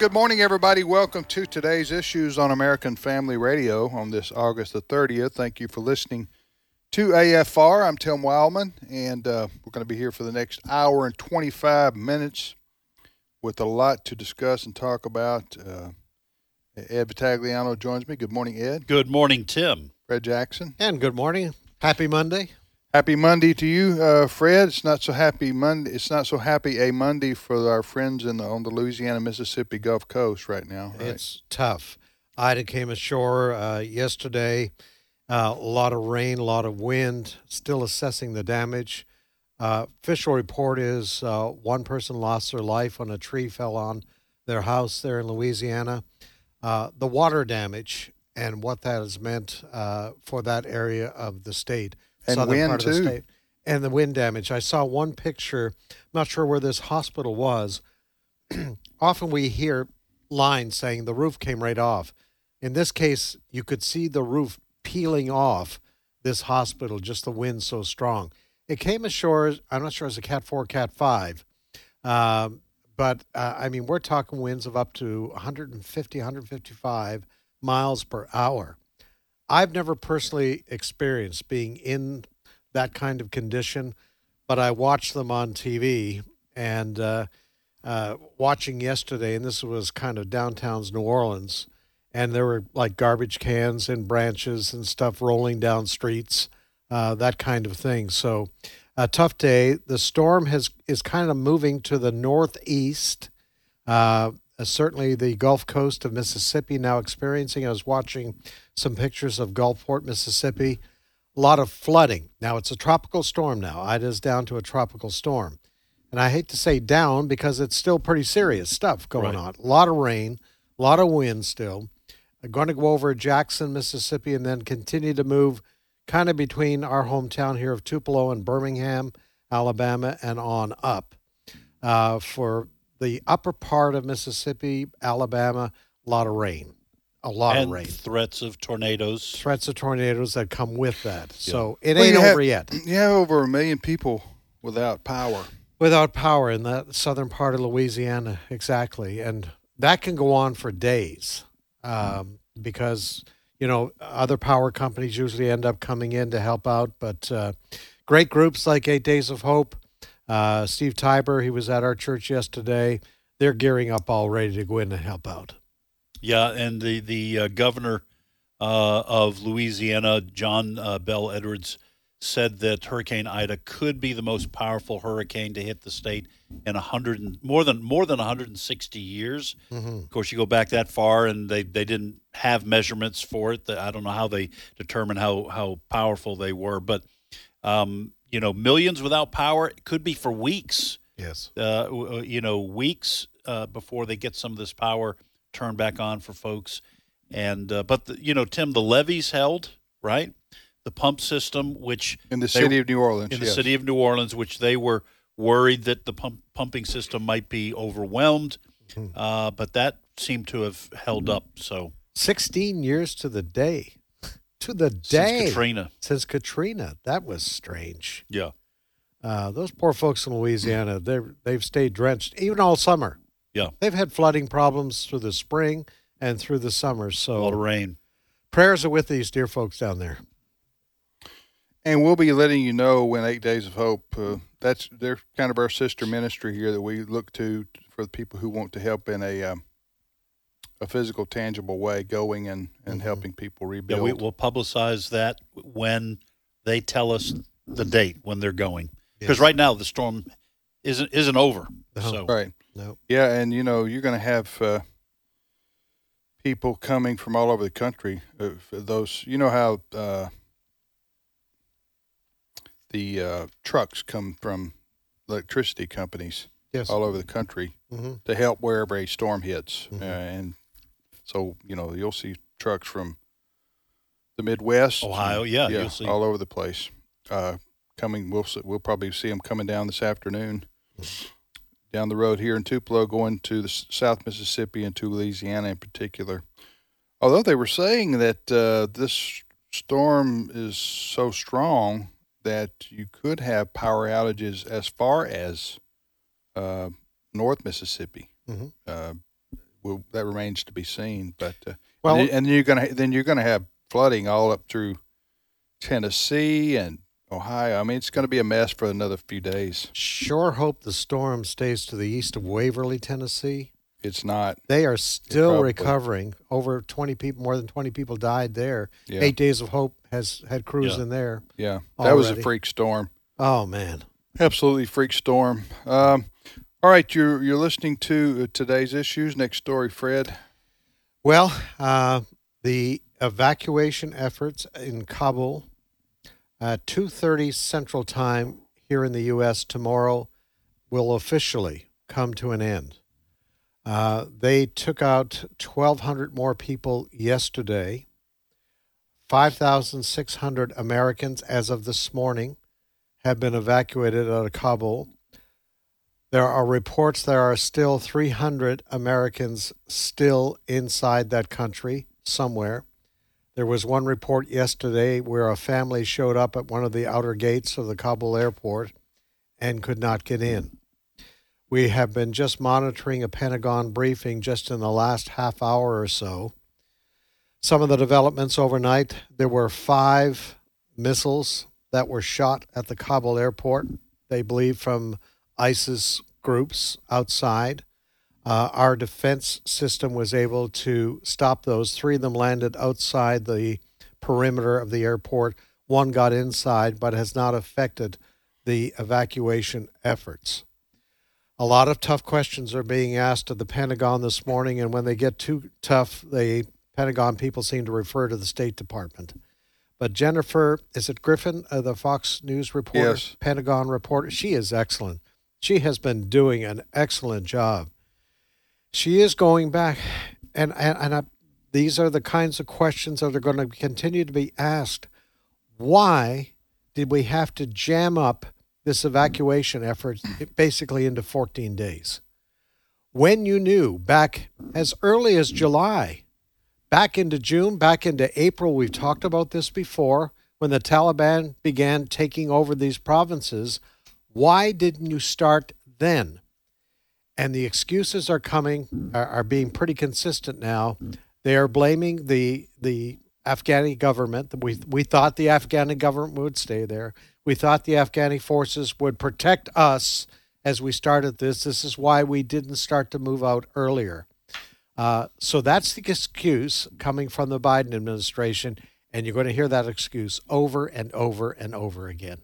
Good morning, everybody. Welcome to today's issues on American Family Radio on this August the 30th. Thank you for listening to AFR. I'm Tim Wildmon, and uh, we're going to be here for the next hour and 25 minutes with a lot to discuss and talk about. Uh, Ed Vitagliano joins me. Good morning, Ed. Good morning, Tim. Fred Jackson. And good morning. Happy Monday. Happy Monday to you, uh, Fred. It's not so happy Monday. It's not so happy a Monday for our friends in the, on the Louisiana Mississippi Gulf Coast right now. Right? It's tough. Ida came ashore uh, yesterday. Uh, a lot of rain, a lot of wind. Still assessing the damage. Uh, official report is uh, one person lost their life when a tree fell on their house there in Louisiana. Uh, the water damage and what that has meant for that area of the state and southern wind part too. of the state. And the wind damage. I saw one picture. I'm not sure where this hospital was. Often we hear lines saying the roof came right off. In this case, you could see the roof peeling off this hospital, just the wind so strong. It came ashore, I'm not sure it's a Cat 4, Cat 5. Um, but uh, I mean, we're talking winds of up to 150, 155 miles per hour. I've never personally experienced being in that kind of condition, but I watched them on TV and uh, uh, watching yesterday, and this was kind of downtown's New Orleans, and there were like garbage cans and branches and stuff rolling down streets, uh, that kind of thing. So, a tough day. The storm has is kind of moving to the northeast. Uh, uh, certainly the Gulf Coast of Mississippi now experiencing. I was watching some pictures of Gulfport, Mississippi. A lot of flooding. Now it's a tropical storm now. Ida's down to a tropical storm. And I hate to say down because it's still pretty serious stuff going Right. on. A lot of rain, a lot of wind still. I'm going to go over Jackson, Mississippi, and then continue to move kind of between our hometown here of Tupelo and Birmingham, Alabama, and on up. Uh, for the upper part of Mississippi, Alabama, a lot of rain, a lot and of rain. threats of tornadoes. Threats of tornadoes that come with that. So it Well, ain't over have- yet. You have over a million people without power. Without power in the southern part of Louisiana, exactly. And that can go on for days um, because, you know, other power companies usually end up coming in to help out. But uh, great groups like Eight Days of Hope, uh, Steve Tybor, he was at our church yesterday. They're gearing up all ready to go in and help out. Yeah, and the the uh, governor uh, of Louisiana, John uh, Bell Edwards, said that Hurricane Ida could be the most powerful hurricane to hit the state in a hundred and more than more than 160 years. Of course, you go back that far, and they, they didn't have measurements for it. I don't know how they determine how how powerful they were, but um, you know, millions without power it could be for weeks. Yes. uh, uh, you know, weeks uh, before they get some of this power turned back on for folks. And uh, but the, you know, Tim, the levees held right, the pump system, which In the they- city of New Orleans, in the city of New Orleans, which they were worried that the pump, pumping system might be overwhelmed, Mm-hmm. uh, but that seemed to have held up. So 16 years to the day. To the day since day. Katrina, Since Katrina. That was strange. yeah, Uh, those poor folks in Louisiana, they they've stayed drenched even all summer. yeah, They've had flooding problems through the spring and through the summer. So a lot of So rain. prayers are with these dear folks down there. And we'll be letting you know when Eight Days of Hope. Uh, that's they're kind of our sister ministry here that we look to for the people who want to help in a um, a physical, tangible way, going and, and Mhm. helping people Yeah, rebuild. we will publicize that when they tell us the date when they're going. Because Yes. right now the storm isn't isn't over. No. So right. No. Yeah, and you know you're going to have uh, people coming from all over the country. Uh, those, you know how uh, the uh, trucks come from electricity companies Yes. all over the country hmm to help wherever a storm hits, Mhm. uh, and so you know you'll see trucks from the Midwest, Ohio, yeah, yeah, you'll see. all over the place. Uh, coming, we'll we'll probably see them coming down this afternoon, down the road here in Tupelo, going to the South Mississippi and to Louisiana in particular. Although they were saying that uh, this storm is so strong that you could have power outages as far as uh, North Mississippi. Mhm. Well, that remains to be seen. But uh, Well, and, and you're gonna then you're gonna have flooding all up through Tennessee and Ohio. I mean, it's going to be a mess for another few days. sure hope the storm stays to the east of Waverly, Tennessee. It's not. They are still probably- recovering. Over 20 people, more than 20 people died there. Yeah, Eight Days of Hope has had crews Yeah. in there. yeah. That was a freak storm. Oh, man. Absolutely freak storm. Um, all right, you're you're listening to uh, today's issues. Next story, Fred. Well, uh, the evacuation efforts in Kabul at 2:30 Central Time here in the U.S. tomorrow will officially come to an end. Uh, they took out 1,200 more people yesterday. 5,600 Americans, as of this morning, have been evacuated out of Kabul. There are reports there are still 300 Americans still inside that country somewhere. There was one report yesterday where a family showed up at one of the outer gates of the Kabul airport and could not get in. We have been just monitoring a Pentagon briefing just in the last half hour or so. Some of the developments overnight there were five missiles that were shot at the Kabul airport, they believe from ISIS groups outside. Uh, our defense system was able to stop those. Three of them landed outside the perimeter of the airport. One got inside, but has not affected the evacuation efforts. A lot of tough questions are being asked of the Pentagon this morning, and when they get too tough, the Pentagon people seem to refer to the State Department. But Jennifer, is it Griffin, uh, the Fox News reporter, Yes. Pentagon reporter? She is excellent. She has been doing an excellent job. She is going back, and and, and I, these are the kinds of questions that are going to continue to be asked. Why did we have to jam up this evacuation effort basically into 14 days? When you knew back as early as July, back into June, back into April, we've talked about this before, when the Taliban began taking over these provinces, why didn't you start then? And the excuses are coming, are, are being pretty consistent now. They are blaming the the Afghani government. We we thought the Afghani government would stay there. We thought the Afghani forces would protect us as we started this. This is why we didn't start to move out earlier. Uh, so that's the excuse coming from the Biden administration, and you're going to hear that excuse over and over and over again.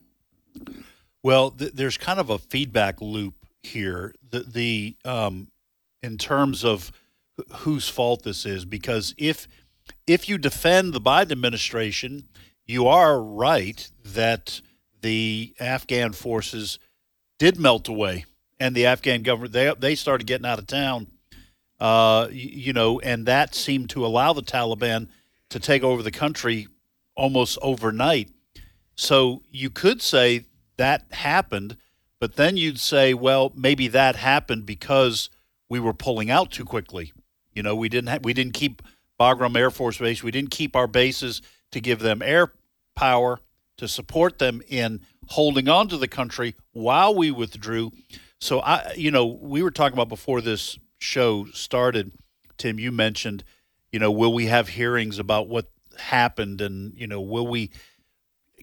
Well, th- there's kind of a feedback loop here. The the um, in terms of wh- whose fault this is, because if if you defend the Biden administration, you are right that the Afghan forces did melt away, and the Afghan government they they started getting out of town. Uh, y- you know, and that seemed to allow the Taliban to take over the country almost overnight. So you could say that happened, but then you'd say, well, maybe that happened because we were pulling out too quickly. You know, we didn't ha- we didn't keep Bagram Air Force Base. We didn't keep our bases to give them air power to support them in holding on to the country while we withdrew. So I, you know, we were talking about before this show started. Tim, you mentioned, you know, will we have hearings about what happened, and you know, will we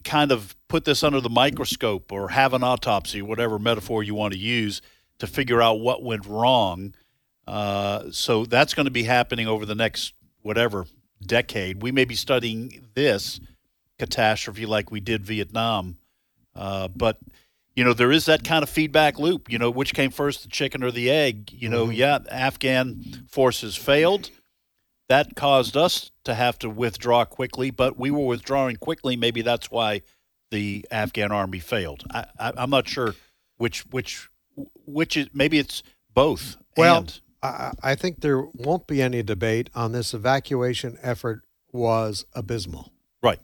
kind of put this under the microscope or have an autopsy, whatever metaphor you want to use, to figure out what went wrong. Uh, so that's going to be happening over the next whatever decade. We may be studying this catastrophe like we did Vietnam, uh, but you know there is that kind of feedback loop. You know, which came first, the chicken or the egg? You know, yeah, Afghan forces failed that caused us to have to withdraw quickly, but we were withdrawing quickly. Maybe that's why the Afghan army failed. I, I, I'm not sure which which which is maybe it's both. Well, and, I, I think there won't be any debate on this evacuation effort was abysmal. Right.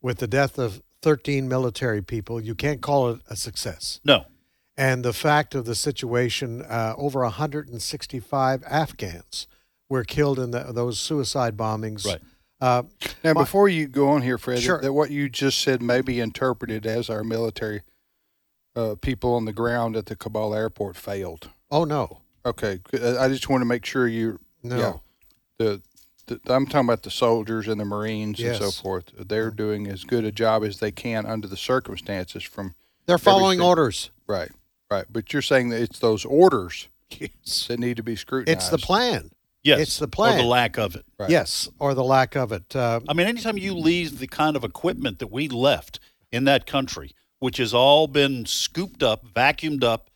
With the death of 13 military people, you can't call it a success. No. And the fact of the situation, uh, over 165 Afghans were killed in the, those suicide bombings. Right. Uh, Now, My- before you go on here, Fred, Sure. that what you just said may be interpreted as our military uh, people on the ground at the Kabul airport failed. oh, no. Okay, I I just want to make sure you. No. Yeah. The, the I'm talking about the soldiers and the Marines and so forth. They're doing as good a job as they can under the circumstances. From They're following Everything. orders. right, right. But you're saying that it's those orders Yes. that need to be scrutinized. It's the plan. Yes. It's the Or plan. the lack of it. Right. Yes, or the lack of it. Uh, I mean, anytime you leave the kind of equipment that we left in that country, which has all been scooped up, vacuumed up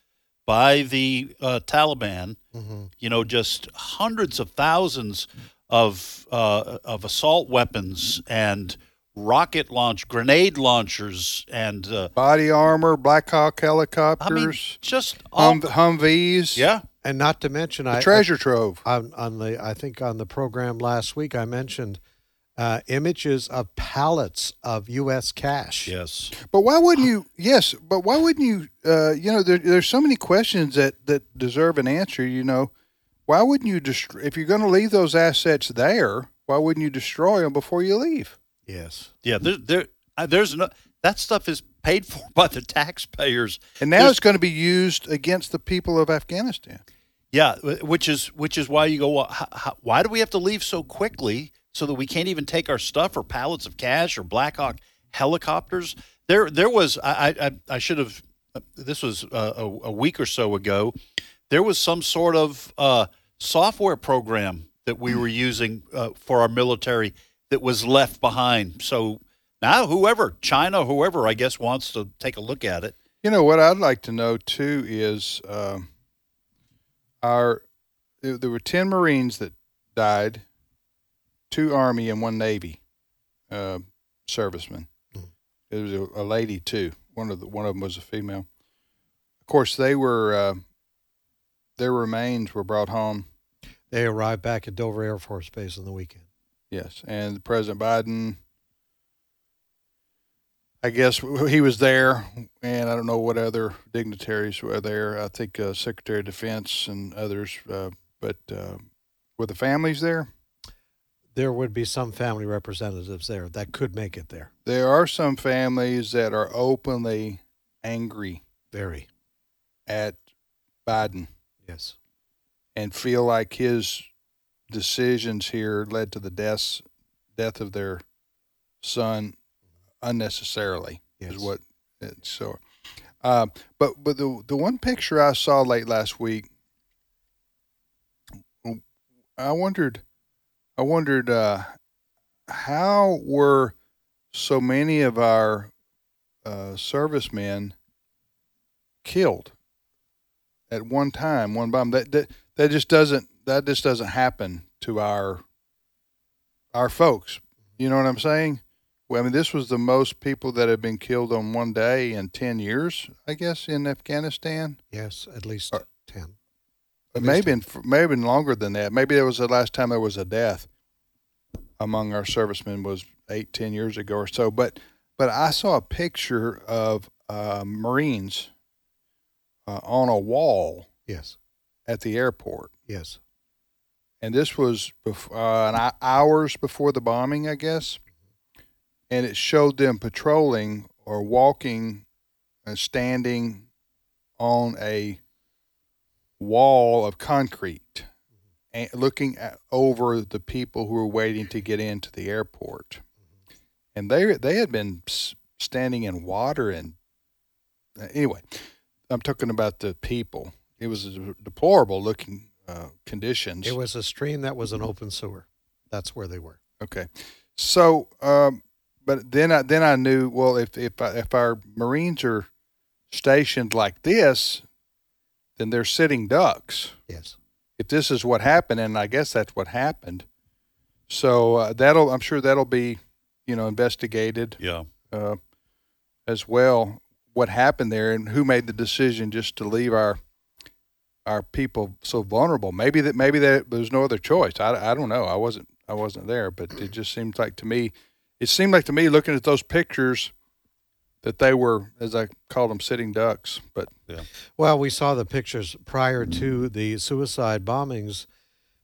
by the uh, Taliban, mhm. you know, just hundreds of thousands of uh, of assault weapons and rocket launch, grenade launchers, and uh, body armor, Black Hawk I helicopters, mean, just all, hum, Humvees. yeah, And not to mention, the I, treasure trove. I on, on the I think on the program last week I mentioned uh, images of pallets of U.S. cash. yes, But why wouldn't you? Yes, but why wouldn't you? Uh, you know, there, there's so many questions that that deserve an answer. You know, why wouldn't you destroy if you're going to leave those assets there? Why wouldn't you destroy them before you leave? Yes. yeah. There, there, uh, there's no that stuff is paid for by the taxpayers. And now There's- it's going to be used against the people of Afghanistan. Yeah, which is which is why you go. "Wh- how- how- Why do we have to leave so quickly so that we can't even take our stuff or pallets of cash or Black Hawk helicopters? There, there was. I, I, I- I should have. This was uh, a, a week or so ago. There was some sort of uh, software program that we were using uh, for our military that was left behind. So now, whoever China, whoever I guess wants to take a look at it. You know what I'd like to know too is um, our there, there were ten Marines that died, two Army and one Navy uh, servicemen. Mhm. There was a, a lady too. One of the one of them was a female. Of course, they were uh, their remains were brought home. They arrived back at Dover Air Force Base on the weekend. Yes, and President Biden. I guess he was there, and I don't know what other dignitaries were there. I think uh, Secretary of Defense and others. Uh, but uh, were the families there? There would be some family representatives there that could make it there. There are some families that are openly angry Very. at Biden Yes. and feel like his decisions here led to the deaths, death of their son unnecessarily. Yes. Is what it's so. Uh, but but the the one picture I saw late last week, I wondered, I wondered uh, how were so many of our uh, servicemen killed at one time, one bomb. That, that that just doesn't that just doesn't happen to our our folks. You know what I'm saying? Well, I mean, this was the most people that have been killed on one day in ten years, I guess, in Afghanistan. Yes. At least Uh, 10. It may have been may have been longer than that. Maybe that was the last time there was a death among our servicemen was eight, ten years ago or so. But but I saw a picture of uh, Marines uh, on a wall Yes. at the airport, Yes. and this was bef- uh, an hours before the bombing, I guess. And it showed them patrolling or walking and standing on a wall of concrete and looking at, over the people who were waiting to get into the airport. And they they had been standing in water and uh, anyway, I'm talking about the people. It was deplorable looking uh, conditions. It was a stream that was an open sewer. That's where they were. Okay, so um, but then I then I knew well if if I, if our Marines are stationed like this, then they're sitting ducks. Yes. If this is what happened, and I guess that's what happened, so uh, that'll I'm sure that'll be you know investigated Yeah. uh, as well what happened there and who made the decision just to leave our our people so vulnerable. Maybe that maybe that there was no other choice. I, I don't know. I wasn't I wasn't there, but it just seems like to me it seemed like to me, looking at those pictures, that they were, as I called them, sitting ducks. But yeah. Well, we saw the pictures prior to the suicide bombings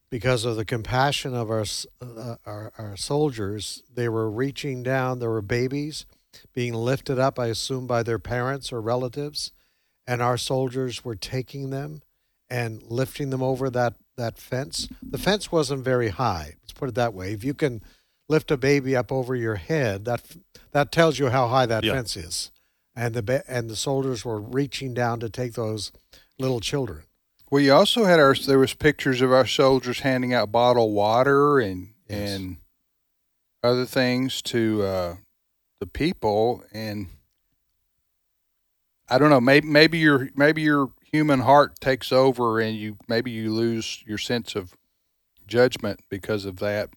because of the compassion of our, uh, our our soldiers. They were reaching down. There were babies being lifted up, I assume, by their parents or relatives, and our soldiers were taking them and lifting them over that that fence. The fence wasn't very high. Let's put it that way. If you can lift a baby up over your head, that that tells you how high that Yeah. fence is. And the and the soldiers were reaching down to take those little children. we also had our there was pictures of our soldiers handing out bottled water and Yes. and other things to uh, the people and I don't know maybe maybe your maybe your human heart takes over and you maybe you lose your sense of judgment because of that Y-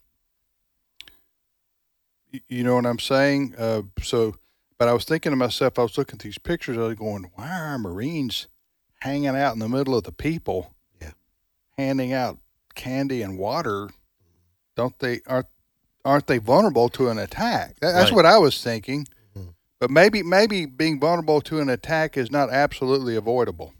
you know what I'm saying? Uh, so but I was thinking to myself I was looking at these pictures I was going why are Marines hanging out in the middle of the people Yeah. handing out candy and water? Don't they aren't aren't they vulnerable to an attack? That- that's Right. what I was thinking. Mhm. but maybe maybe being vulnerable to an attack is not absolutely avoidable.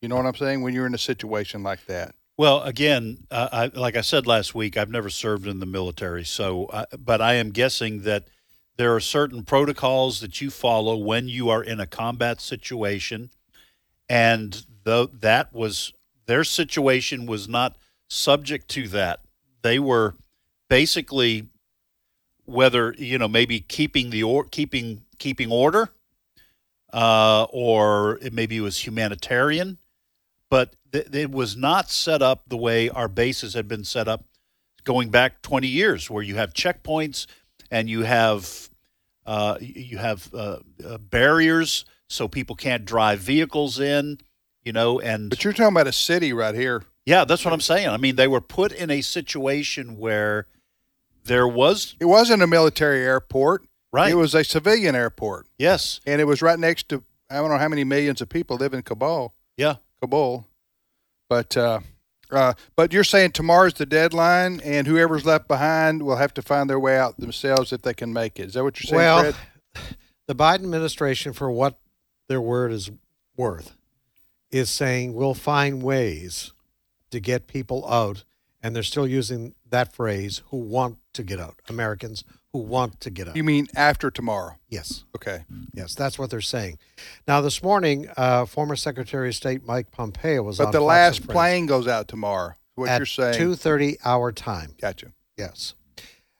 You know what I'm saying? When you're in a situation like that Well, again, uh, I, like I said last week, I've never served in the military, so uh, but I am guessing that there are certain protocols that you follow when you are in a combat situation, and though that was their situation was not subject to that. They were basically whether you know maybe keeping the or keeping keeping order, uh, or it maybe it was humanitarian but th- it was not set up the way our bases had been set up going back 20 years, where you have checkpoints and you have uh, you have uh, uh, barriers so people can't drive vehicles in, you know, and but you're talking about a city right here. Yeah, that's what I'm saying. I mean, they were put in a situation where there was it wasn't a military airport. Right, it was a civilian airport. Yes, and it was right next to I don't know how many millions of people live in Kabul yeah, Kabul. But uh, uh, but you're saying tomorrow's the deadline, and whoever's left behind will have to find their way out themselves if they can make it. Is that what you're saying, well, Fred? the Biden administration, for what their word is worth, is saying we'll find ways to get people out, and they're still using that phrase "who want to get out." Americans who want to get up. You mean after tomorrow? yes. Okay. Yes, that's what they're saying. Now, this morning, uh, former Secretary of State Mike Pompeo was But on the Fox last plane goes out tomorrow. What at you're saying? two thirty hour time. Gotcha. Yes.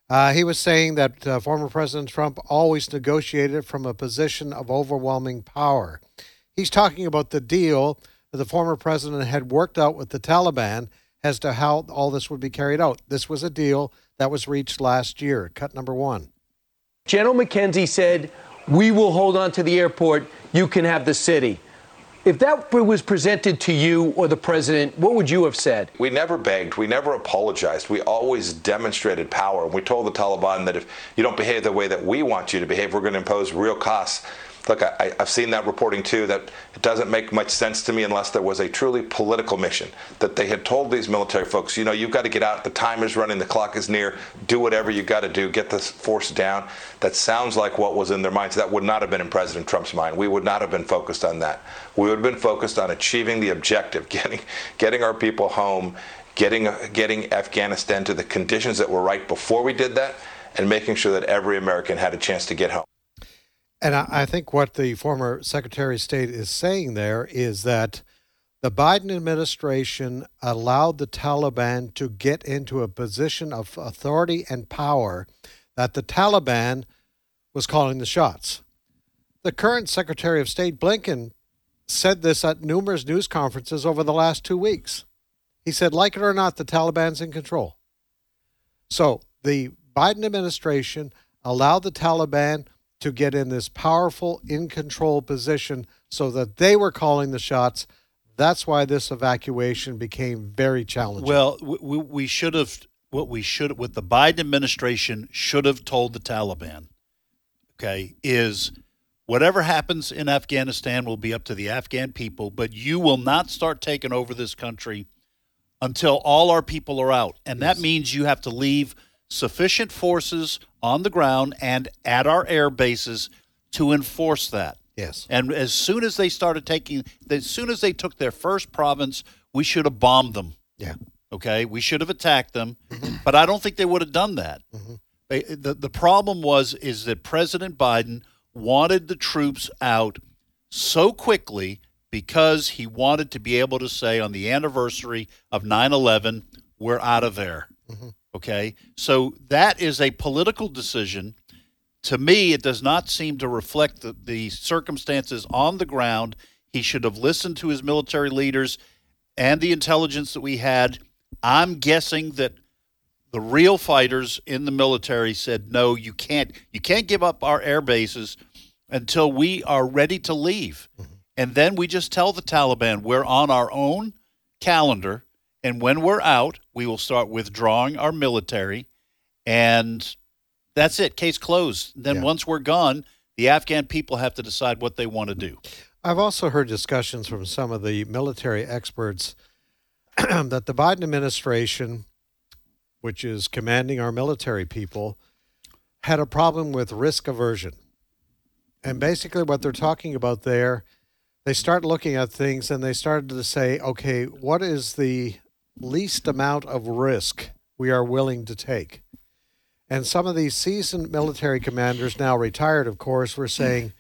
Uh, he was saying that uh, former President Trump always negotiated from a position of overwhelming power. He's talking about the deal that the former president had worked out with the Taliban as to how all this would be carried out. This was a deal that was reached last year. Cut number one. General McKenzie said, We will hold on to the airport. You can have the city. If that was presented to you or the president, what would you have said? We never begged. We never apologized. We always demonstrated power. And we told the Taliban that if you don't behave the way that we want you to behave, we're going to impose real costs. Look, I, I've seen that reporting too, that it doesn't make much sense to me unless there was a truly political mission. That they had told these military folks, you know, you've got to get out, the time is running, the clock is near, do whatever you've got to do, get this force down. That sounds like what was in their minds. That would not have been in President Trump's mind. We would not have been focused on that. We would have been focused on achieving the objective, getting, getting our people home, getting, getting Afghanistan to the conditions that were right before we did that, and making sure that every American had a chance to get home. And I, I think what the former Secretary of State is saying there is that the Biden administration allowed the Taliban to get into a position of authority and power that the Taliban was calling the shots. The current Secretary of State, Blinken, said this at numerous news conferences over the last two weeks. He said, like it or not, the Taliban's in control. So the Biden administration allowed the Taliban to get in this powerful, in control position so that they were calling the shots. That's why this evacuation became very challenging. Well, we, we, should have what we should what the Biden administration should have told the Taliban. Okay, is whatever happens in Afghanistan will be up to the Afghan people, but you will not start taking over this country until all our people are out, and that means you have to leave sufficient forces on the ground and at our air bases to enforce that. Yes. And as soon as they started taking, as soon as they took their first province, we should have bombed them. Yeah. Okay, we should have attacked them, mm-hmm. but I don't think they would have done that. Mm-hmm. They, the the problem was is that President Biden wanted the troops out so quickly because he wanted to be able to say on the anniversary of 9/11, we're out of there. Mm-hmm. Okay, so that is a political decision. To me, it does not seem to reflect the, the circumstances on the ground. He should have listened to his military leaders and the intelligence that we had. I'm guessing that the real fighters in the military said, "No, you can't. You can't give up our air bases until we are ready to leave." Mm-hmm. And then we just tell the Taliban we're on our own calendar, and when we're out, we will start withdrawing our military, and that's it. Case closed. Then Yeah. once we're gone, the Afghan people have to decide what they want to do. I've also heard discussions from some of the military experts that the Biden administration, which is commanding our military people, had a problem with risk aversion. And basically, what they're talking about there, they start looking at things and they started to say, okay, what is the least amount of risk we are willing to take? And some of these seasoned military commanders, now retired, of course, were saying,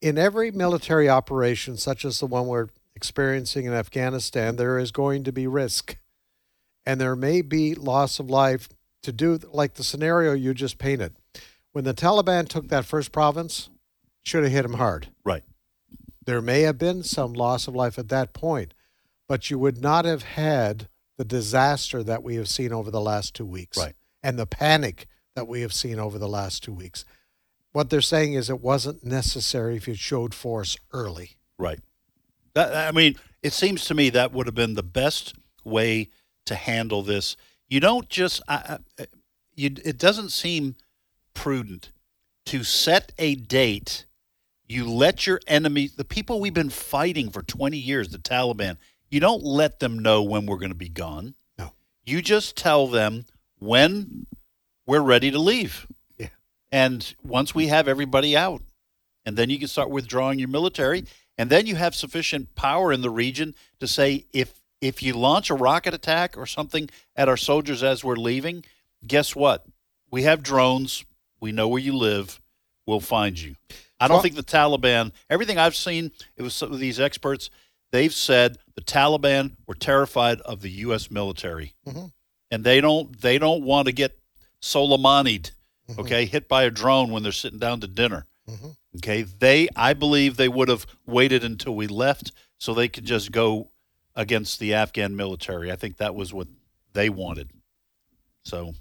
in every military operation, such as the one we're experiencing in Afghanistan, there is going to be risk. And there may be loss of life to do like the scenario you just painted. When the Taliban took that first province, should have hit them hard. Right. There may have been some loss of life at that point, but you would not have had the disaster that we have seen over the last two weeks Right. and the panic that we have seen over the last two weeks. What they're saying is it wasn't necessary if you showed force early. Right. That, I mean, it seems to me that would have been the best way to handle this. You don't just, I, I, you, it doesn't seem prudent to set a date. You let your enemy, the people we've been fighting for 20 years, the Taliban, you don't let them know when we're going to be gone. No. You just tell them when we're ready to leave. Yeah. And once we have everybody out, and then you can start withdrawing your military, and then you have sufficient power in the region to say if if you launch a rocket attack or something at our soldiers as we're leaving, guess what? We have drones. We know where you live. We'll find you. I don't think the Taliban. Everything I've seen, it was some of these experts. They've said the Taliban were terrified of the U.S. military, Mhm. and they don't they don't want to get Soleimani'd, okay, hit by a drone when they're sitting down to dinner. Mhm. Okay, they I believe they would have waited until we left so they could just go against the Afghan military. I think that was what they wanted. So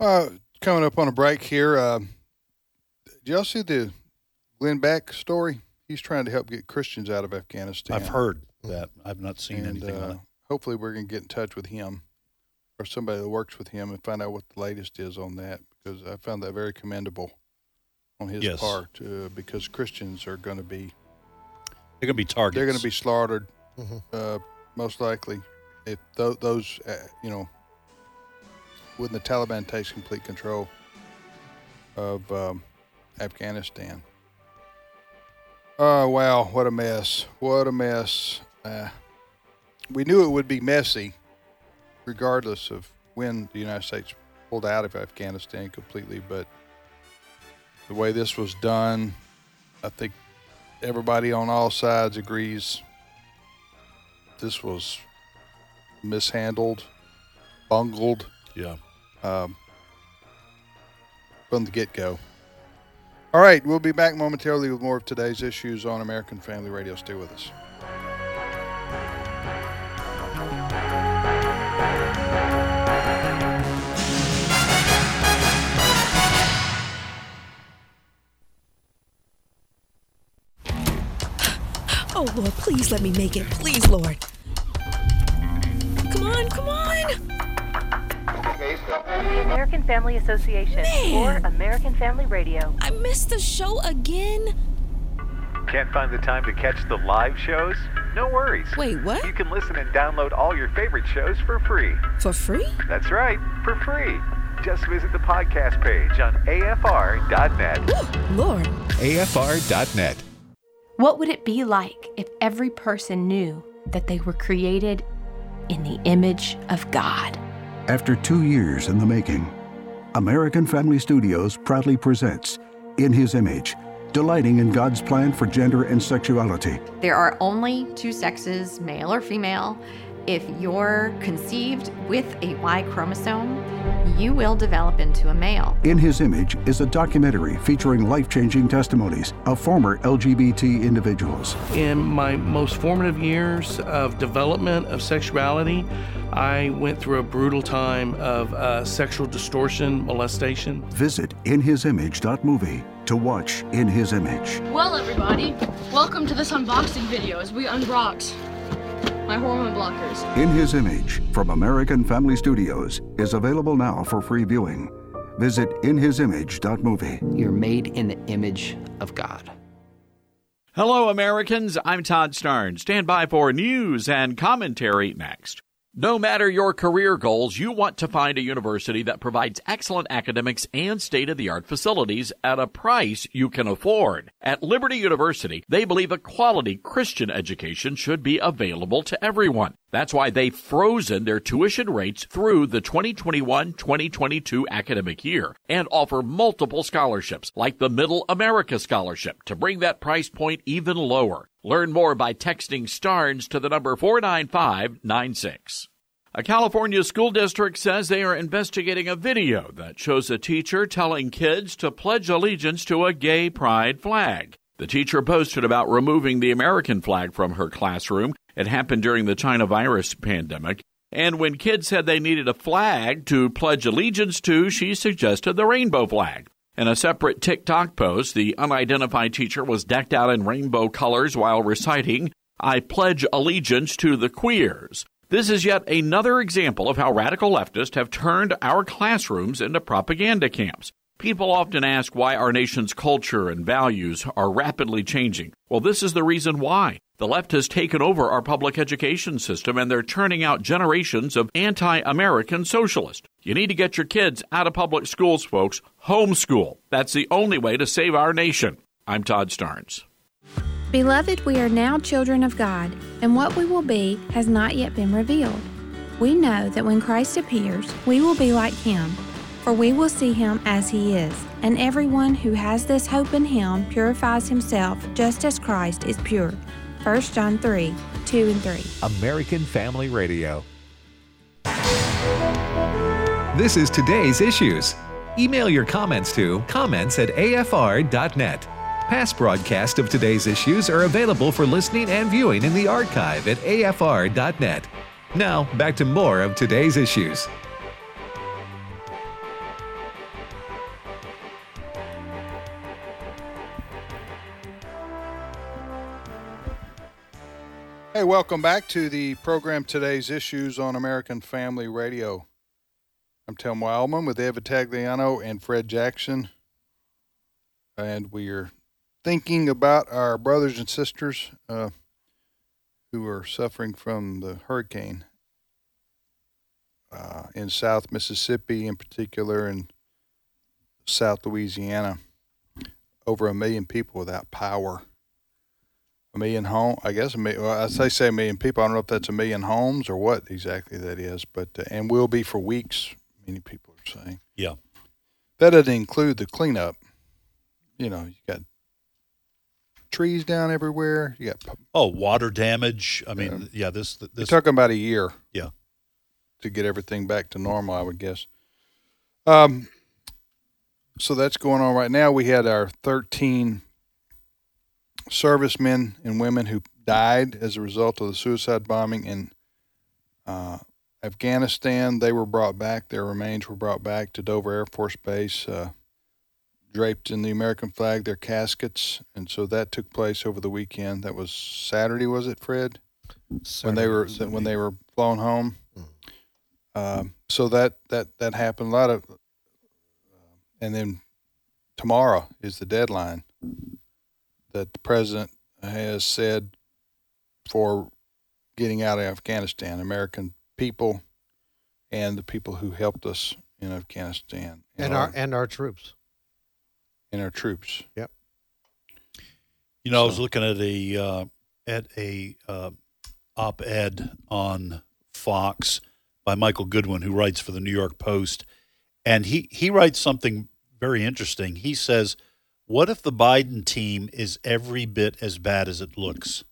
Uh, coming up on a break here. Uh, did y'all see the Glenn Beck story? He's trying to help get Christians out of Afghanistan. I've heard that. I've not seen and anything on uh, it. hopefully we're going to get in touch with him or somebody that works with him and find out what the latest is on that because I found that very commendable on his Yes. part uh, because Christians are going to be They're going to be targets. they're going to be slaughtered Mhm. uh, most likely if th- those uh, you know when the Taliban takes complete control of um, Afghanistan. Oh wow, what a mess! What a mess! Uh, we knew it would be messy, regardless of when the United States pulled out of Afghanistan completely. But the way this was done, I think everybody on all sides agrees this was mishandled, bungled yeah. um, from the get go. All right, we'll be back momentarily with more of today's issues on American Family Radio. Stay with us. Oh, Lord, please let me make it. Please, Lord. Come on, come on. The American Family Association Man. or American Family Radio. I missed the show again. Can't find the time to catch the live shows? No worries. Wait, what? You can listen and download all your favorite shows for free. For free? That's right, for free. Just visit the podcast page on afr.net. Lord. AFR.net. What would it be like if every person knew that they were created in the image of God? After two years in the making, American Family Studios proudly presents In His Image, delighting in God's plan for gender and sexuality. There are only two sexes, male or female. If you're conceived with a Y chromosome, you will develop into a male. In His Image is a documentary featuring life changing testimonies of former LGBT individuals. In my most formative years of development of sexuality, I went through a brutal time of uh, sexual distortion, molestation. Visit inhisimage.movie to watch In His Image. Well, everybody, welcome to this unboxing video as we unbox my hormone blockers. In His Image from American Family Studios is available now for free viewing. Visit inhisimage.movie. You're made in the image of God. Hello, Americans. I'm Todd Starnes. Stand by for news and commentary next. No matter your career goals, you want to find a university that provides excellent academics and state of the art facilities at a price you can afford. At Liberty University, they believe a quality Christian education should be available to everyone. That's why they've frozen their tuition rates through the 2021 2022 academic year and offer multiple scholarships, like the Middle America Scholarship, to bring that price point even lower. Learn more by texting STARNES to the number 49596. A California school district says they are investigating a video that shows a teacher telling kids to pledge allegiance to a gay pride flag. The teacher posted about removing the American flag from her classroom. It happened during the China virus pandemic. And when kids said they needed a flag to pledge allegiance to, she suggested the rainbow flag. In a separate TikTok post, the unidentified teacher was decked out in rainbow colors while reciting, I pledge allegiance to the queers. This is yet another example of how radical leftists have turned our classrooms into propaganda camps. People often ask why our nation's culture and values are rapidly changing. Well, this is the reason why. The left has taken over our public education system and they're turning out generations of anti American socialists. You need to get your kids out of public schools, folks. Homeschool. That's the only way to save our nation. I'm Todd Starnes. Beloved, we are now children of God, and what we will be has not yet been revealed. We know that when Christ appears, we will be like him, for we will see him as he is. And everyone who has this hope in him purifies himself just as Christ is pure. 1 John 3 2 and 3. American Family Radio. This is today's issues. Email your comments to comments at afr.net. Past broadcasts of today's issues are available for listening and viewing in the archive at afr.net. Now, back to more of today's issues. Hey, welcome back to the program Today's Issues on American Family Radio. I'm Tim Wildmon with Ed Vitagliano and Fred Jackson. And we are thinking about our brothers and sisters uh, who are suffering from the hurricane uh, in South Mississippi, in particular, and South Louisiana. Over a million people without power. A million home, I guess. A million, well, I say say a million people. I don't know if that's a million homes or what exactly that is, but uh, and will be for weeks. Many people are saying. Yeah. That doesn't include the cleanup. You know, you got trees down everywhere. You got oh water damage. I mean, yeah, this this You're talking about a year. Yeah. To get everything back to normal, I would guess. Um. So that's going on right now. We had our 13 servicemen and women who died as a result of the suicide bombing in uh, Afghanistan. They were brought back. Their remains were brought back to Dover Air Force Base, uh, draped in the American flag. Their caskets, and so that took place over the weekend. That was Saturday, was it, Fred? when they were when they were flown home. Um, so that that that happened. A lot of, and then tomorrow is the deadline that the president has said for getting out of Afghanistan. American people and the people who helped us in Afghanistan and our and our troops. and our troops. Yep. You know, I was looking at a uh, at a uh, op-ed on Fox by Michael Goodwin, who writes for the New York Post, and he he writes something very interesting. He says, "What if the Biden team is every bit as bad as it looks?"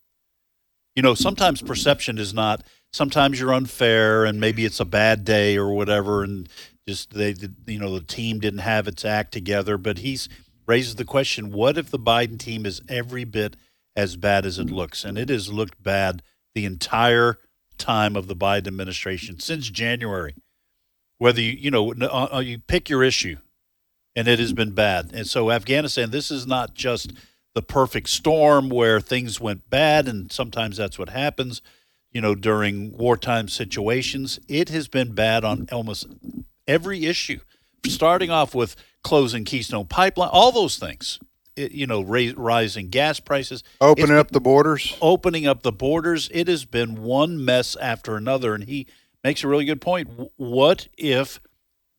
You know, sometimes perception is not. Sometimes you're unfair, and maybe it's a bad day or whatever, and just they, you know, the team didn't have its act together. But he's raises the question: What if the Biden team is every bit as bad as it looks? And it has looked bad the entire time of the Biden administration since January. Whether you, you know, uh, you pick your issue, and it has been bad. And so Afghanistan, this is not just the perfect storm where things went bad, and sometimes that's what happens. You know, during wartime situations, it has been bad on almost every issue, starting off with closing Keystone Pipeline, all those things. It, you know, raise, rising gas prices, Opening It's up the borders. opening up the borders. It has been one mess after another, and he makes a really good point. What if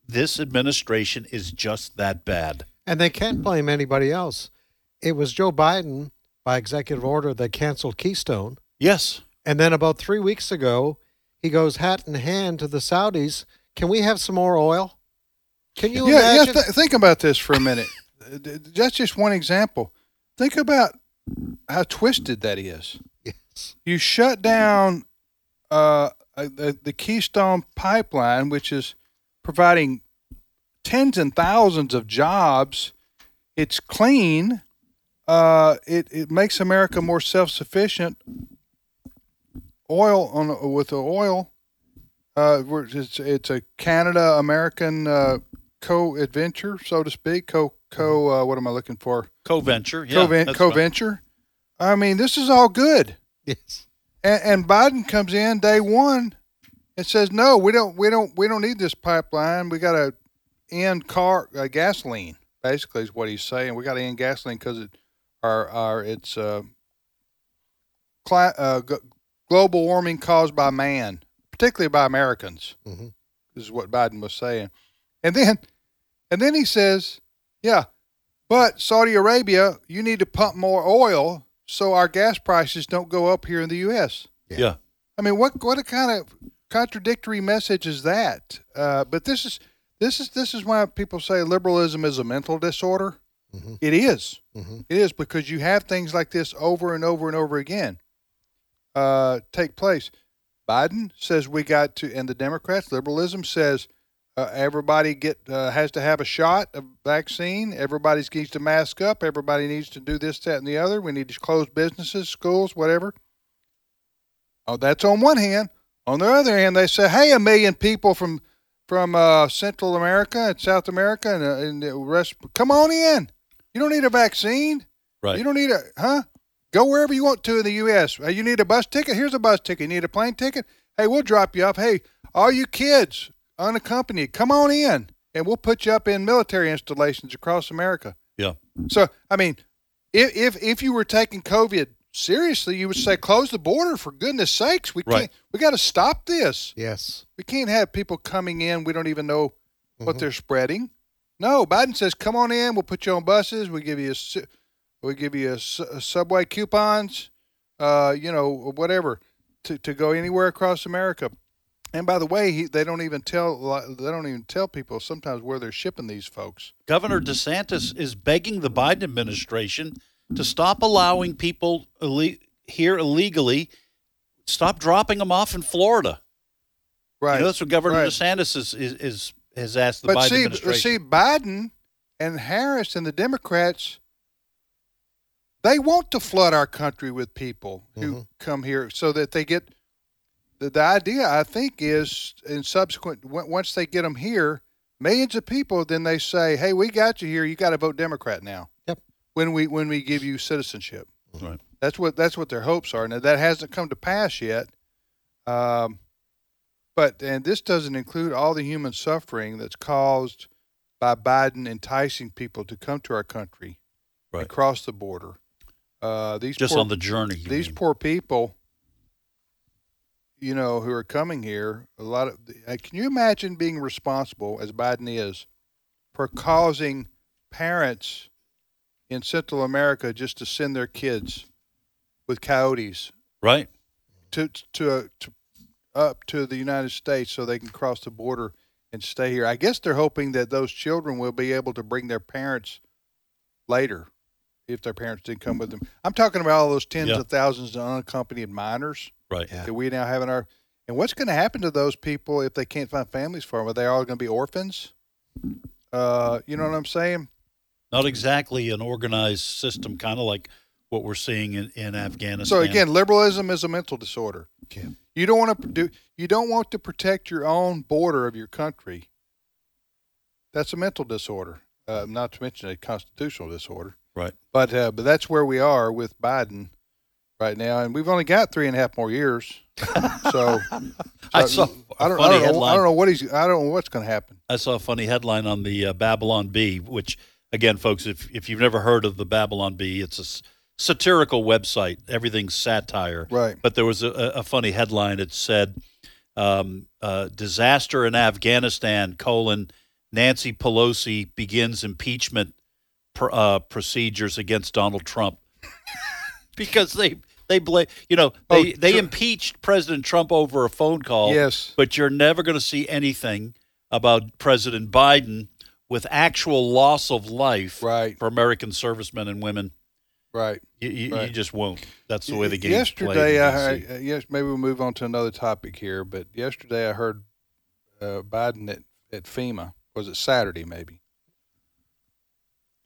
this administration is just that bad? And they can't blame anybody else. It was Joe Biden, by executive order, that canceled Keystone. Yes. And then about three weeks ago, he goes hat in hand to the Saudis. Can we have some more oil? Can you yeah, imagine? yeah. Th- think about this for a minute. That's just one example. Think about how twisted that is. Yes. You shut down uh, uh, the, the Keystone Pipeline, which is providing tens and thousands of jobs. It's clean. Uh, it it makes America more self sufficient. Oil on with the oil. Uh, it's it's a Canada American uh, co adventure, so to speak. Co co. Uh, what am I looking for? Co-venture, yeah, Co-ven- that's right. co-venture. I mean, this is all good. Yes. And, and Biden comes in day one and says, "No, we don't. We don't. We don't need this pipeline. We got to end car uh, gasoline." Basically, is what he's saying. We got to end gasoline because it, our our it's uh, cli- uh, g- global warming caused by man, particularly by Americans. Mhm. This is what Biden was saying, and then and then he says, "Yeah, but Saudi Arabia, you need to pump more oil so our gas prices don't go up here in the U.S." Yeah. I mean, what what a kind of contradictory message is that? Uh, but this is this is this is why people say liberalism is a mental disorder. It is. It is because you have things like this over and over and over again uh, take place. Biden says we got to, and the Democrats, liberalism says uh, everybody get uh, has to have a shot, a vaccine. Everybody needs to mask up. Everybody needs to do this, that, and the other. We need to close businesses, schools, whatever. Oh, that's on one hand. On the other hand, they say, "Hey, a million people from from uh, Central America and South America and, uh, and the rest, come on in. You don't need a vaccine. Right. You don't need a huh? Go wherever you want to in the U.S. You need a bus ticket? Here's a bus ticket. You need a plane ticket? Hey, we'll drop you off. Hey, all you kids unaccompanied, come on in, and we'll put you up in military installations across America. Yeah. So, I mean, if if, if you were taking COVID seriously, you would say close the border for goodness sakes. We Right. can't. We got to stop this. Yes. We can't have people coming in. We don't even know what Mhm. they're spreading. No, Biden says, "Come on in. We'll put you on buses. We give you a, we give you a, a subway coupons, uh, you know, whatever, to, to go anywhere across America." And by the way, he, they don't even tell they don't even tell people sometimes where they're shipping these folks. Governor DeSantis is begging the Biden administration to stop allowing people ille- here illegally, stop dropping them off in Florida. Right. You know, that's what Governor right. DeSantis is, is, is has asked the but Biden see, administration. see, Biden and Harris and the Democrats, they want to flood our country with people who Mm-hmm. come here so that they get. The, the idea, I think, is in subsequent on- once they get them here, millions of people, then they say, "Hey, we got you here. You got to vote Democrat now." When we when we give you citizenship, Right. that's what that's what their hopes are. Now that hasn't come to pass yet. Um, but and this doesn't include all the human suffering that's caused by Biden enticing people to come to our country Right. and cross the border. Uh, these Just poor- on the journey, These mean. poor people. you know, who are coming here, a lot of, uh, can you imagine being responsible, as Biden is, for causing parents in Central America just to send their kids with coyotes Right. to to, uh, to up to the United States so they can cross the border and stay here. I guess they're hoping that those children will be able to bring their parents later if their parents didn't come with them. I'm talking about all those tens Yeah. of thousands of unaccompanied minors Right. that we now have in our. And what's going to happen to those people if they can't find families for them? Are they all going to be orphans? Uh, you know what I'm saying? Not exactly an organized system, kind of like what we're seeing in, in Afghanistan. So again, liberalism is a mental disorder. You don't want to do. You don't want to protect your own border of your country. That's a mental disorder. Uh, not to mention a constitutional disorder. Right. But uh, but that's where we are with Biden right now, and we've only got three and a half more years. So, I saw a I don't, I don't know. I don't know what he's. I don't know what's going to happen. I saw a funny headline on the uh, Babylon Bee, which, again, folks, if, if you've never heard of the Babylon Bee, it's a s- satirical website. Everything's satire. Right. But there was a, a funny headline. It said, um, uh, "Disaster in Afghanistan: colon Nancy Pelosi begins impeachment pr- uh, procedures against Donald Trump because they." They blame, you know, they, Oh, they impeached President Trump over a phone call. Yes. But you're never going to see anything about President Biden with actual loss of life right. for American servicemen and women. Right. You, you, you just won't. That's the way the game's yesterday played. in I, DC. I uh, yes maybe we'll move on to another topic here but yesterday i heard uh, biden at, at fema was it saturday maybe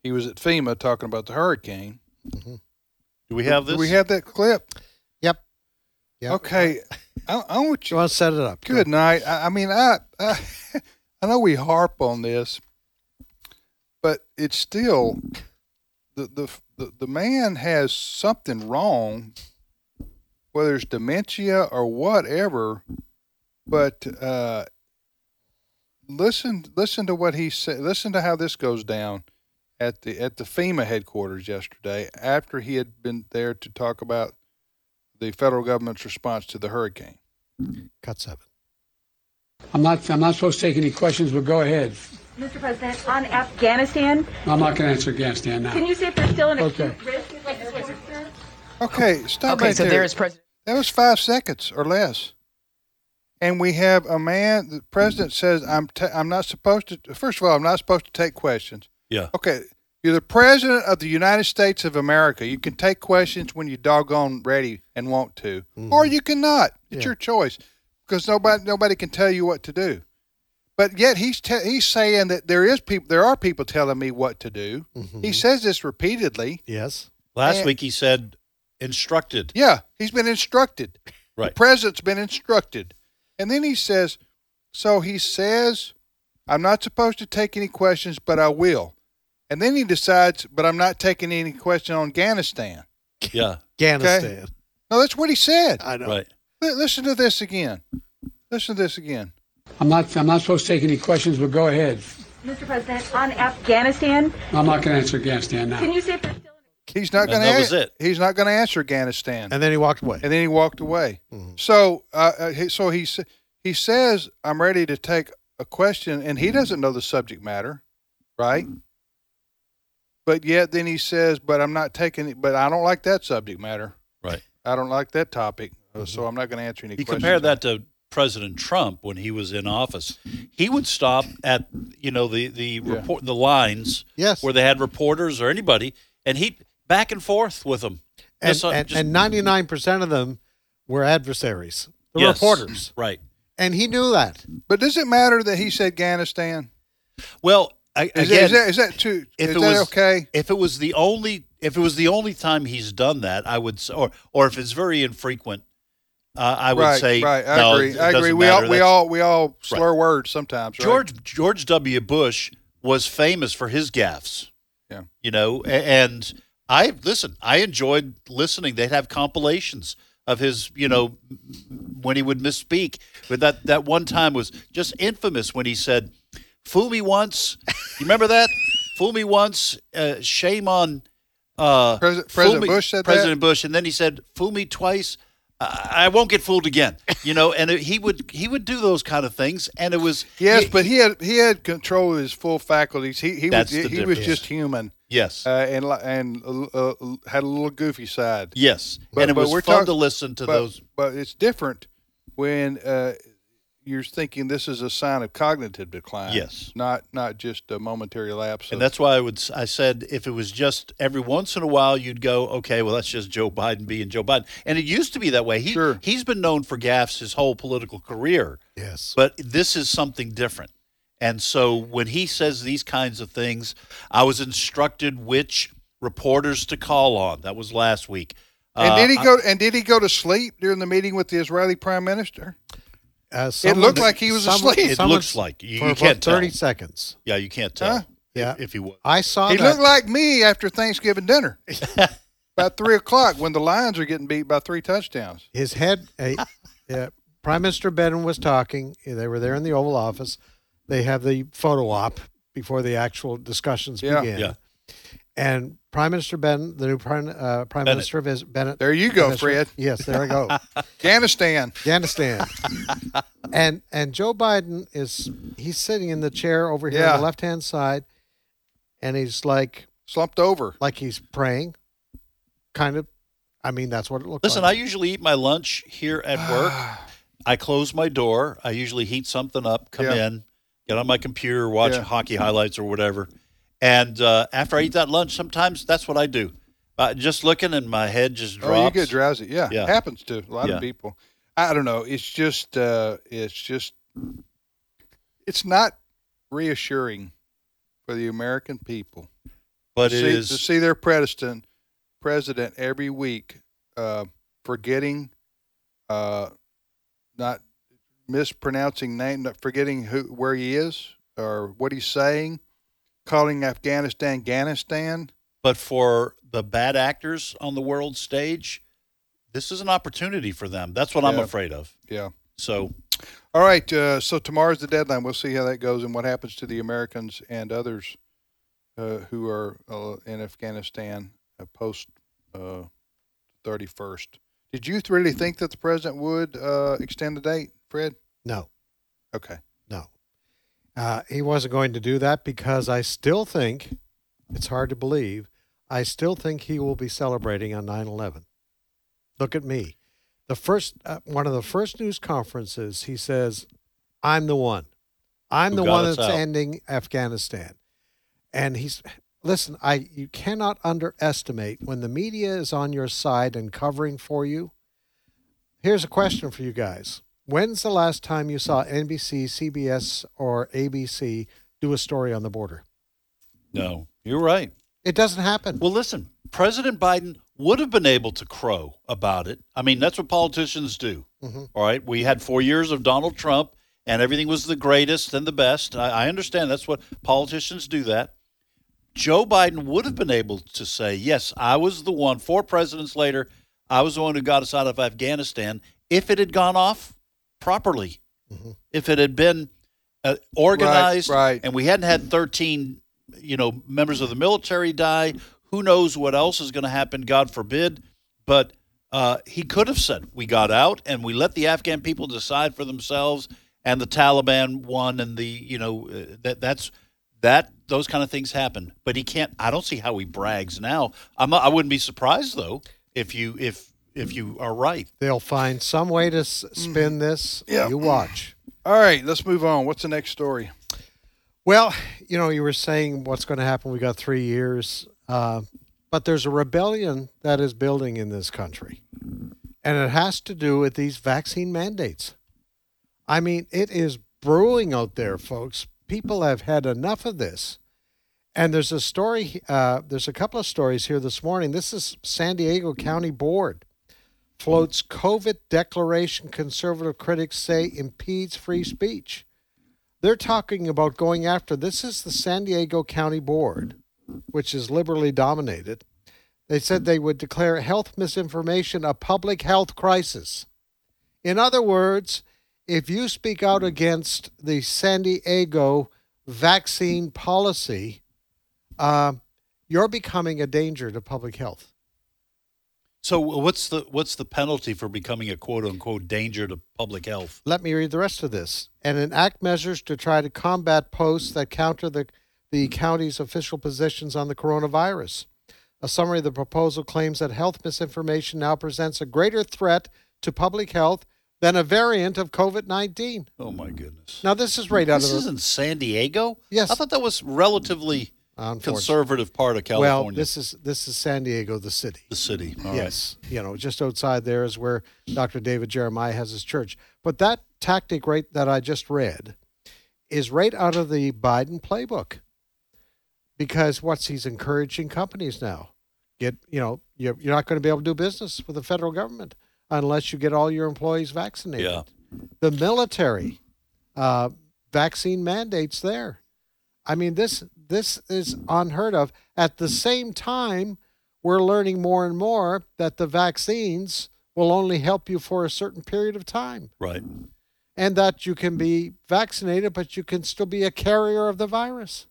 he was at fema talking about the hurricane Do we have Do this? we have that clip Yep. Yep. okay I, I want you, want to set it up? good night I, I mean I, I i know we harp on this but it's still the, the the the man has something wrong whether it's dementia or whatever but uh listen listen to what he said listen to how this goes down at the at the FEMA headquarters yesterday after he had been there to talk about the federal government's response to the hurricane Cut seven. I'm not, I'm not supposed to take any questions, but go ahead. Mr. President, on Afghanistan, I'm not going to answer Afghanistan now. can you say if there's still an Okay. acute risk of like disaster? Okay, stop Okay, right so there. there is President- That was five seconds or less, and we have a man. The president says, "I'm ta- I'm not supposed to." First of all, I'm not supposed to take questions. Yeah. Okay, you're the president of the United States of America. You can take questions when you doggone ready and want to, mm-hmm. or you cannot. It's Yeah. your choice because nobody nobody can tell you what to do. But yet he's te- he's saying that there is people there are people telling me what to do. Mm-hmm. He says this repeatedly. Yes. Last and- week he said instructed. Yeah, he's been instructed. The Right. president's been instructed. And then he says, so he says, I'm not supposed to take any questions, but I will. And then he decides, but I'm not taking any question on Afghanistan. Yeah. Afghanistan. No, that's what he said. I know. Right. Li- Listen to this again. Listen to this again. I'm not, I'm not supposed to take any questions, but go ahead. Mr. President, on Afghanistan, I'm not going to answer Afghanistan now. can you say if there's still He's not going to. that was it. He's not going to answer Afghanistan. And then he walked away. and then he walked away. Mm-hmm. So, uh, uh, he, so he he says, "I'm ready to take a question," and he doesn't know the subject matter, right? But yet, then he says, "But I'm not taking it. But I don't like that subject matter. Right. I don't like that topic, uh, so I'm not going to answer any He questions." compared that to President Trump when he was in office. He would stop at you know the the report the lines Yes. where they had reporters or anybody, and he back and forth with them. And, Just, uh, and, just- and 99% of them were adversaries, the Yes, reporters. right? And he knew that. But does it matter that he said Afghanistan? Well, I, Is, again, that, is that is that too? if is it that was okay? if it was the only if it was the only time he's done that, I would say, or or if it's very infrequent, uh, I would right, say right. I no, agree. I agree. We all we all we all slur words sometimes. Right? George George W. Bush was famous for his gaffes. Yeah. You know, and I listen. I enjoyed listening. They'd have compilations of his, you know, when he would misspeak. But that that one time was just infamous when he said, "Fool me once." You remember that? Fool me once. Uh, shame on. Uh, President- President me- Bush said that? President Bush, and then he said, "Fool me twice." I, won't get fooled again. You know, and it, he would he would do those kind of things, and it was Yes, he- but he had he had control of his full faculties. He he was he, was just human. Yes. uh, and and uh, uh, had a little goofy side. Yes, and it was we're fun talk- to listen to but- those. But it's different when uh, you're thinking this is a sign of cognitive decline. Yes. not not just a momentary lapse. And that's why I would s- I said if it was just every once in a while you'd go okay well that's just Joe Biden being Joe Biden and it used to be that way he he's been known for gaffes his whole political career yes but this is something different and so when he says these kinds of things I was instructed which reporters to call on that was last week and Uh, did he I- go? and did he go to sleep during the meeting with the Israeli prime minister? Uh, it looked like he was someone- asleep. It someone- looks like. You- you can't tell. thirty seconds. yeah you can't tell Huh? Yeah, if he was I saw He that. looked like me after Thanksgiving dinner. About three o'clock when the Lions are getting beat by three touchdowns. his head. Uh, yeah, Prime Minister Biden was talking. They were there in the Oval Office. They have the photo op before the actual discussions Yeah. begin. Yeah. And Prime Minister Ben, the new Prime uh, Prime Bennett. Minister of Is- Bennett. There you go, Minister- Fred. Yes, there I go. Afghanistan. Afghanistan. and and Joe Biden is he's sitting in the chair over here Yeah. on the left hand side, and he's like slumped over, like he's praying. Kind of. I mean, that's what it looks like. Listen, I usually eat my lunch here at work. I close my door. I usually heat something up, come Yeah. in, get on my computer, watch Yeah. hockey highlights or whatever. And uh, after I eat that lunch, sometimes that's what I do. Uh, just looking and my head just drops. Oh, you get drowsy. Yeah, Yeah. happens to a lot Yeah. of people. I don't know. It's just, uh, it's just, it's not reassuring for the American people. But to it see, is- to see their president, president every week uh, forgetting, uh, not mispronouncing name, not forgetting who where he is or what he's saying, calling Afghanistan Afghanistan. But for the bad actors on the world stage, this is an opportunity for them. That's what I'm afraid of. Yeah. So All right. Uh, so tomorrow's the deadline. We'll see how that goes and what happens to the Americans and others uh, who are uh, in Afghanistan uh, post uh, 31st. Did you really think that the president would uh, extend the date, Fred? no. Okay. Uh, he wasn't going to do that because I still think, it's hard to believe, I still think he will be celebrating on 9 11. Look at me. The first, uh, one of the first news conferences, he says, I'm the one. I'm Who the one that's out." ending Afghanistan. And he's, listen, I, you cannot underestimate when the media is on your side and covering for you. Here's a question for you guys. When's the last time you saw NBC, CBS, or ABC do a story on the border? no, you're right. It doesn't happen. Well, listen, President Biden would have been able to crow about it. I mean, that's what politicians do. Mhm. All right. We had four years of Donald Trump and everything was the greatest and the best. I, I understand that's what politicians do that. Joe Biden would have been able to say, yes, I was the one, four presidents later, I was the one who got us out of Afghanistan if it had gone off properly. If it had been uh, organized right. and we hadn't had 13, you know, members of the military die, who knows what else is going to happen, God forbid. But uh, he could have said, we got out and we let the Afghan people decide for themselves and the Taliban won and the, you know, uh, that that's that those kind of things happen. But he can't I don't see how he brags now. I'm not, I wouldn't be surprised though if you if if you are right. They'll find some way to s- spin this. Yeah. You watch. All right. Let's move on. What's the next story? Well, you know, you were saying what's going to happen. We got three years, uh, but there's a rebellion that is building in this country, and it has to do with these vaccine mandates. I mean, it is brewing out there, folks. People have had enough of this. And there's a story, uh, there's a couple of stories here this morning. This is San Diego County Board floats COVID declaration conservative critics say impedes free speech. They're talking about going after this is the San Diego County Board, which is liberally dominated. They said they would declare health misinformation a public health crisis. In other words, if you speak out against the San Diego vaccine policy, uh, you're becoming a danger to public health. So what's the what's the penalty for becoming a quote unquote danger to public health? Let me read the rest of this. And enact measures to try to combat posts that counter the, the county's official positions on the coronavirus. A summary of the proposal claims that health misinformation now presents a greater threat to public health than a variant of COVID 19. Oh, my goodness. Now, this is right out This is the. in San Diego? Yes. I thought that was relatively. Conservative part of California. Well, this is this is San Diego, the city. the city. All right. yes, you know, just outside there is where Dr. David Jeremiah has his church. But that tactic right that I just read is right out of the Biden playbook. Because what's he's encouraging companies now? Get you know you're, you're not going to be able to do business with the federal government unless you get all your employees vaccinated. Yeah. The military uh, vaccine mandates there. I mean this this is unheard of. At the same time, we're learning more and more that the vaccines will only help you for a certain period of time Right. and that you can be vaccinated, but you can still be a carrier of the virus.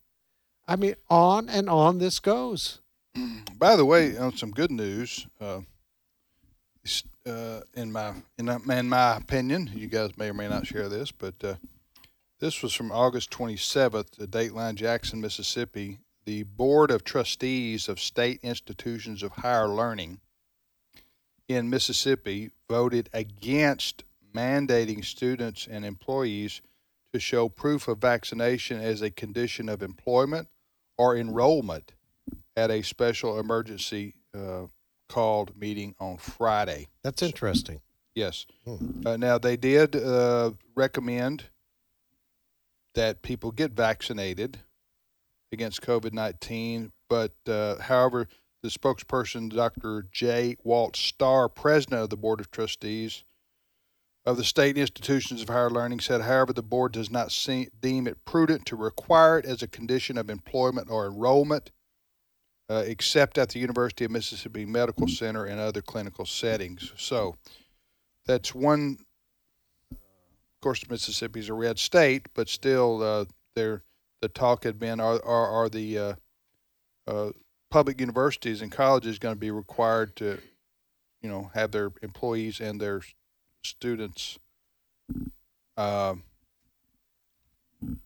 I mean, on and on this goes. By the way, on some good news, uh, uh, in my in, my- in my opinion, you guys may or may not share this, but uh, this was from August 27th, at Dateline, Jackson, Mississippi. The Board of Trustees of State Institutions of Higher Learning in Mississippi voted against mandating students and employees to show proof of vaccination as a condition of employment or enrollment at a special emergency uh, called meeting on Friday. That's interesting. Yes. Hmm. Uh, now they did uh, recommend that people get vaccinated against COVID nineteen, but uh, however, the spokesperson, Dr. J. Walt Starr, president of the board of trustees of the state institutions of higher learning, said, however, the board does not see, deem it prudent to require it as a condition of employment or enrollment. Uh, except at the University of Mississippi Medical Center and other clinical settings. So, that's one. Of course, Mississippi is a red state, but still, uh, there the talk had been: are are, are the uh, uh, public universities and colleges going to be required to, you know, have their employees and their students,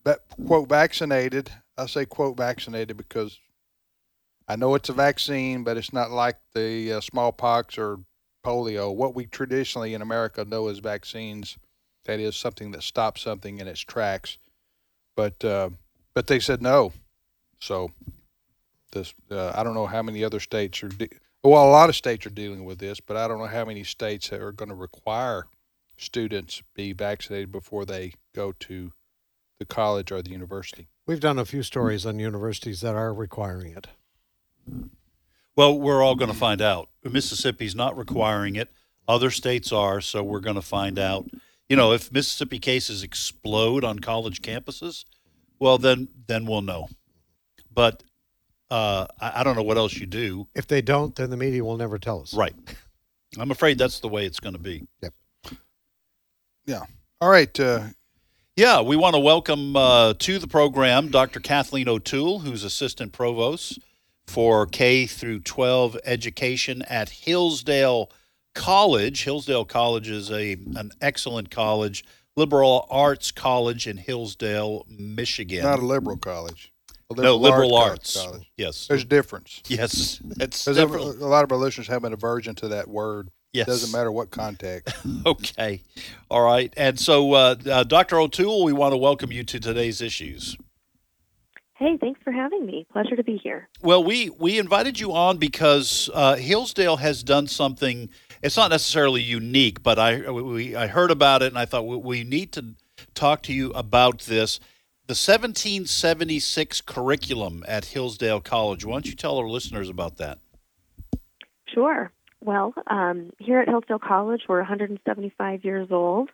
but quote vaccinated? I say quote vaccinated because I know it's a vaccine, but it's not like the uh, smallpox or polio. What we traditionally in America know as vaccines, that is something that stops something in its tracks. But uh, but they said no. So this uh, I don't know how many other states are. De- well, a lot of states are dealing with this, but I don't know how many states are going to require students be vaccinated before they go to the college or the university. We've done a few stories on universities that are requiring it. Well, we're all going to find out. Mississippi's not requiring it. Other states are, so we're going to find out. You know, if Mississippi cases explode on college campuses, well, then then we'll know. But uh, I, I don't know what else you do. If they don't, then the media will never tell us. Right. I'm afraid that's the way it's going to be. Yep. Yeah. All right. Uh, Yeah, we want to welcome uh, to the program Dr. Kathleen O'Toole, who's assistant provost for K through 12 education at Hillsdale College. Hillsdale College is a an excellent college, liberal arts college in Hillsdale, Michigan. not a liberal college. A no, liberal art arts. college. Yes. There's a difference. Yes, it's a a lot of our listeners have an aversion to that word. Yes. Doesn't matter what context. okay. All right. And so, uh, uh, Dr. O'Toole, we want to welcome you to today's issues. Hey, thanks for having me. Pleasure to be here. Well, we we invited you on because uh, Hillsdale has done something. It's not necessarily unique, but I we I heard about it and I thought we, we need to talk to you about this. The 1776 curriculum at Hillsdale College. Why don't you tell our listeners about that? Sure. Well, um, here at Hillsdale College, we're 175 years old,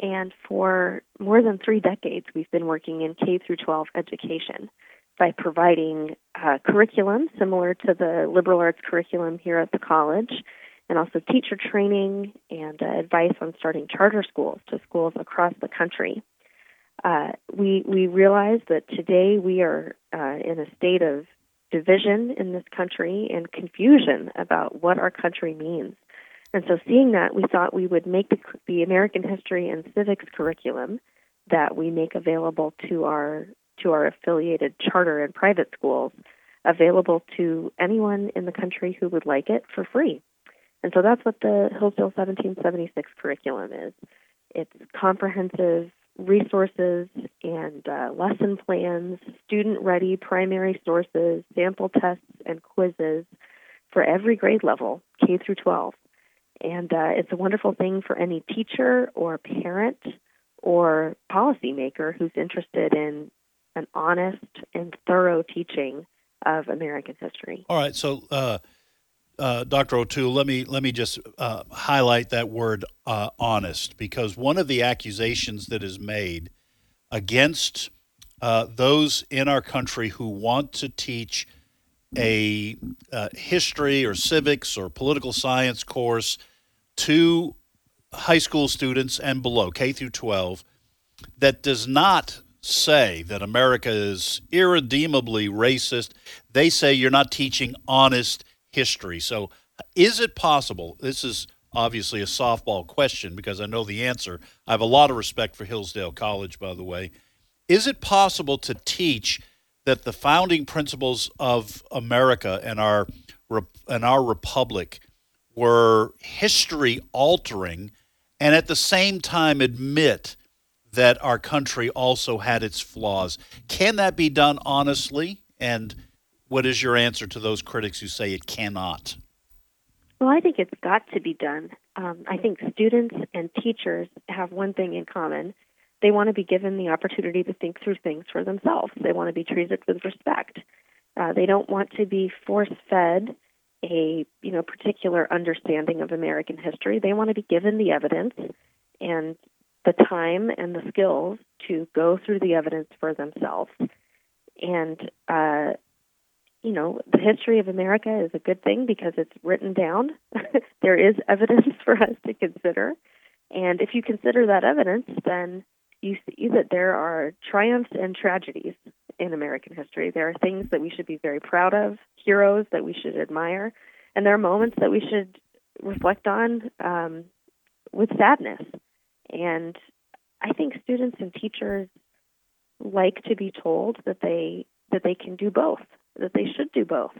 and for more than three decades, we've been working in K through 12 education by providing uh, curriculum similar to the liberal arts curriculum here at the college, and also teacher training and uh, advice on starting charter schools to schools across the country. Uh, we we realize that today we are uh, in a state of division in this country and confusion about what our country means. And so, seeing that, we thought we would make the, the American history and civics curriculum that we make available to our to our affiliated charter and private schools available to anyone in the country who would like it for free. And so that's what the Hillsdale 1776 curriculum is. It's comprehensive resources and uh, lesson plans, student ready primary sources, sample tests, and quizzes for every grade level, K through 12. And uh, it's a wonderful thing for any teacher or parent or policymaker who's interested in an honest and thorough teaching of American history. All right, so uh, uh, Dr. O'Toole, let me let me just uh, highlight that word uh, "honest" because one of the accusations that is made against uh, those in our country who want to teach a uh, history or civics or political science course to high school students and below, K through 12, that does not say that America is irredeemably racist. They say you're not teaching honest history. So, is it possible? This is obviously a softball question because I know the answer. I have a lot of respect for Hillsdale College, by the way. Is it possible to teach that the founding principles of America and our and our republic were history altering and at the same time admit that our country also had its flaws. Can that be done honestly? And what is your answer to those critics who say it cannot? Well, I think it's got to be done. Um, I think students and teachers have one thing in common. They want to be given the opportunity to think through things for themselves. They want to be treated with respect. Uh, they don't want to be force fed a you know particular understanding of American history. They want to be given the evidence and the time and the skills to go through the evidence for themselves. And, uh, you know, the history of America is a good thing because it's written down. there is evidence for us to consider. And if you consider that evidence, then you see that there are triumphs and tragedies in American history. There are things that we should be very proud of, heroes that we should admire, and there are moments that we should reflect on um, with sadness. And I think students and teachers like to be told that they that they can do both, that they should do both,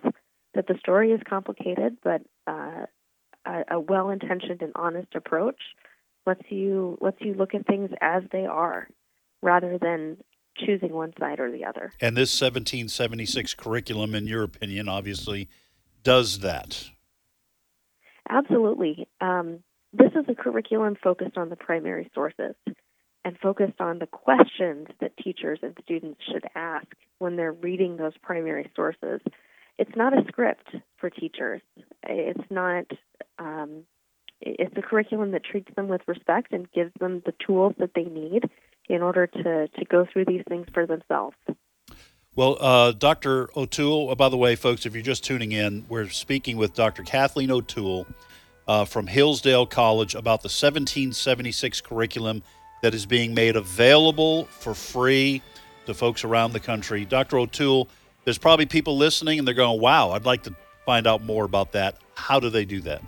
that the story is complicated, but uh, a, a well-intentioned and honest approach lets you lets you look at things as they are, rather than choosing one side or the other. And this 1776 curriculum, in your opinion, obviously does that. Absolutely. Um, this is a curriculum focused on the primary sources and focused on the questions that teachers and students should ask when they're reading those primary sources. It's not a script for teachers. It's not. Um, it's a curriculum that treats them with respect and gives them the tools that they need in order to to go through these things for themselves. Well, uh, Dr. O'Toole, oh, by the way, folks, if you're just tuning in, we're speaking with Dr. Kathleen O'Toole uh, from Hillsdale College about the 1776 curriculum that is being made available for free to folks around the country. Dr. O'Toole, there's probably people listening and they're going, wow, I'd like to find out more about that. How do they do that?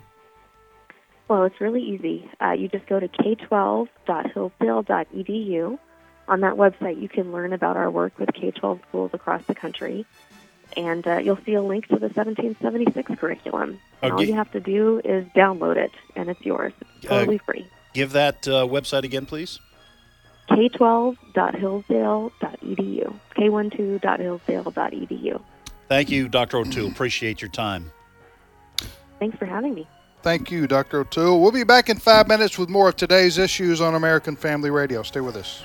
Well, it's really easy. Uh, you just go to k12.hillsdale.edu. On that website, you can learn about our work with K 12 schools across the country and uh, you'll see a link to the 1776 curriculum. And all you have to do is download it, and it's yours. It's totally uh, free. Give that uh, website again, please. k12.hillsdale.edu. k12.hillsdale.edu. Thank you, Dr. O'Toole. Appreciate your time. Thanks for having me. Thank you, Dr. O'Toole. We'll be back in five minutes with more of today's issues on American Family Radio. Stay with us.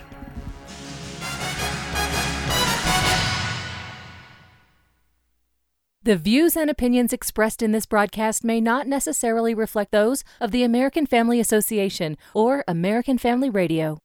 The views and opinions expressed in this broadcast may not necessarily reflect those of the American Family Association or American Family Radio.